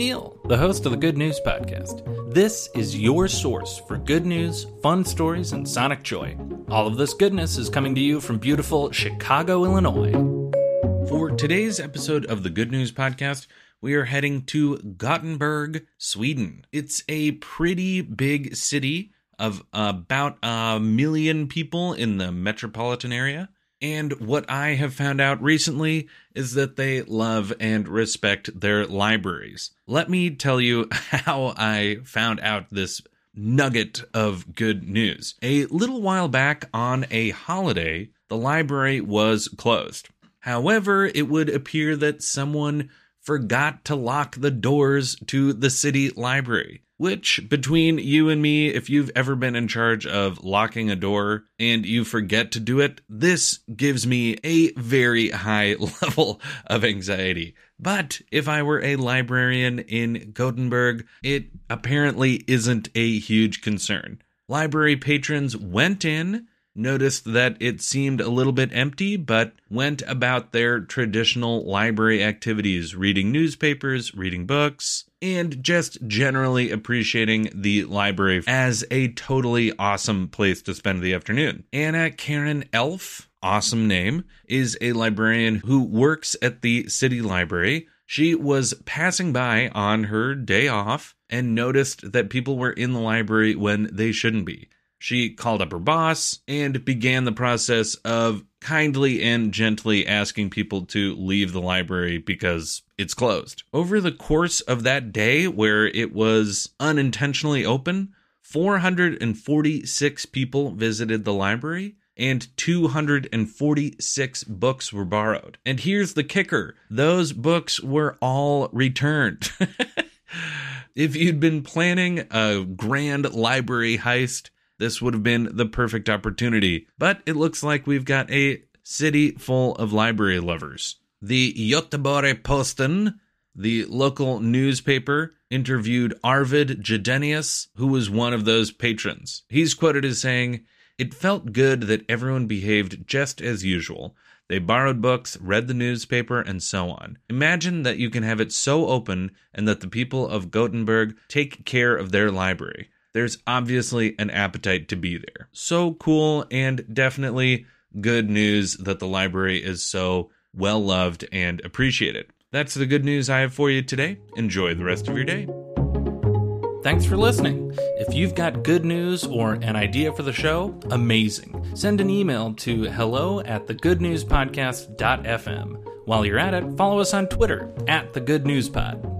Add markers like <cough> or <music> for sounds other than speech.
Neil, the host of the Good News Podcast. This is your source for good news, fun stories, and sonic joy. All of this goodness is coming to you from beautiful Chicago, Illinois. For today's episode of the Good News Podcast, we are heading to Gothenburg, Sweden. It's a pretty big city of about a million people in the metropolitan area. And what I have found out recently is that they love and respect their libraries. Let me tell you <laughs> how I found out this nugget of good news. A little while back on a holiday, the library was closed. However, it would appear that someone forgot to lock the doors to the city library. Which, between you and me, if you've ever been in charge of locking a door and you forget to do it, this gives me a very high <laughs> level of anxiety. But if I were a librarian in Gothenburg, it apparently isn't a huge concern. Library patrons went in noticed that it seemed a little bit empty, but went about their traditional library activities, reading newspapers, reading books, and just generally appreciating the library as a totally awesome place to spend the afternoon. Anna Karen Elf, awesome name, is a librarian who works at the city library. She was passing by on her day off and noticed that people were in the library when they shouldn't be. She called up her boss and began the process of kindly and gently asking people to leave the library because it's closed. Over the course of that day, where it was unintentionally open, 446 people visited the library and 246 books were borrowed. And here's the kicker those books were all returned. <laughs> if you'd been planning a grand library heist, this would have been the perfect opportunity. But it looks like we've got a city full of library lovers. The Göteborg Posten, the local newspaper, interviewed Arvid Jedenius, who was one of those patrons. He's quoted as saying, It felt good that everyone behaved just as usual. They borrowed books, read the newspaper, and so on. Imagine that you can have it so open and that the people of Gothenburg take care of their library there's obviously an appetite to be there. So cool and definitely good news that the library is so well loved and appreciated. That's the good news I have for you today. Enjoy the rest of your day. Thanks for listening. If you've got good news or an idea for the show, amazing. Send an email to hello at thegoodnewspodcast.fm. While you're at it, follow us on Twitter at the Good News Pod.